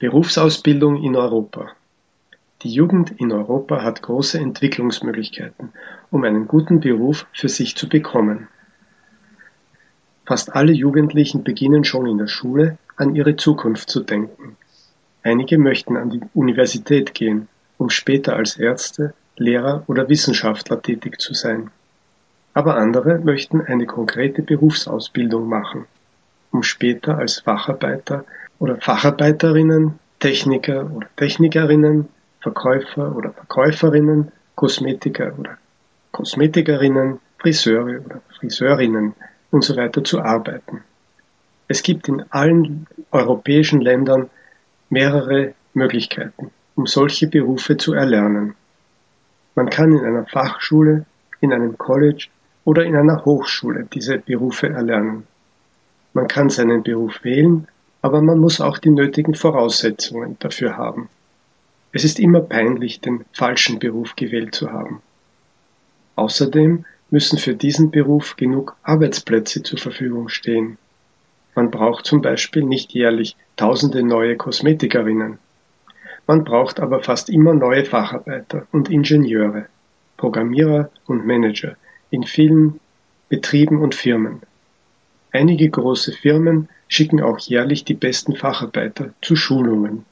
Berufsausbildung in Europa Die Jugend in Europa hat große Entwicklungsmöglichkeiten, um einen guten Beruf für sich zu bekommen. Fast alle Jugendlichen beginnen schon in der Schule an ihre Zukunft zu denken. Einige möchten an die Universität gehen, um später als Ärzte, Lehrer oder Wissenschaftler tätig zu sein. Aber andere möchten eine konkrete Berufsausbildung machen, um später als Facharbeiter oder Facharbeiterinnen, Techniker oder Technikerinnen, Verkäufer oder Verkäuferinnen, Kosmetiker oder Kosmetikerinnen, Friseure oder Friseurinnen und so weiter zu arbeiten. Es gibt in allen europäischen Ländern mehrere Möglichkeiten, um solche Berufe zu erlernen. Man kann in einer Fachschule, in einem College oder in einer Hochschule diese Berufe erlernen. Man kann seinen Beruf wählen aber man muss auch die nötigen Voraussetzungen dafür haben. Es ist immer peinlich, den falschen Beruf gewählt zu haben. Außerdem müssen für diesen Beruf genug Arbeitsplätze zur Verfügung stehen. Man braucht zum Beispiel nicht jährlich tausende neue Kosmetikerinnen. Man braucht aber fast immer neue Facharbeiter und Ingenieure, Programmierer und Manager in vielen Betrieben und Firmen. Einige große Firmen schicken auch jährlich die besten Facharbeiter zu Schulungen.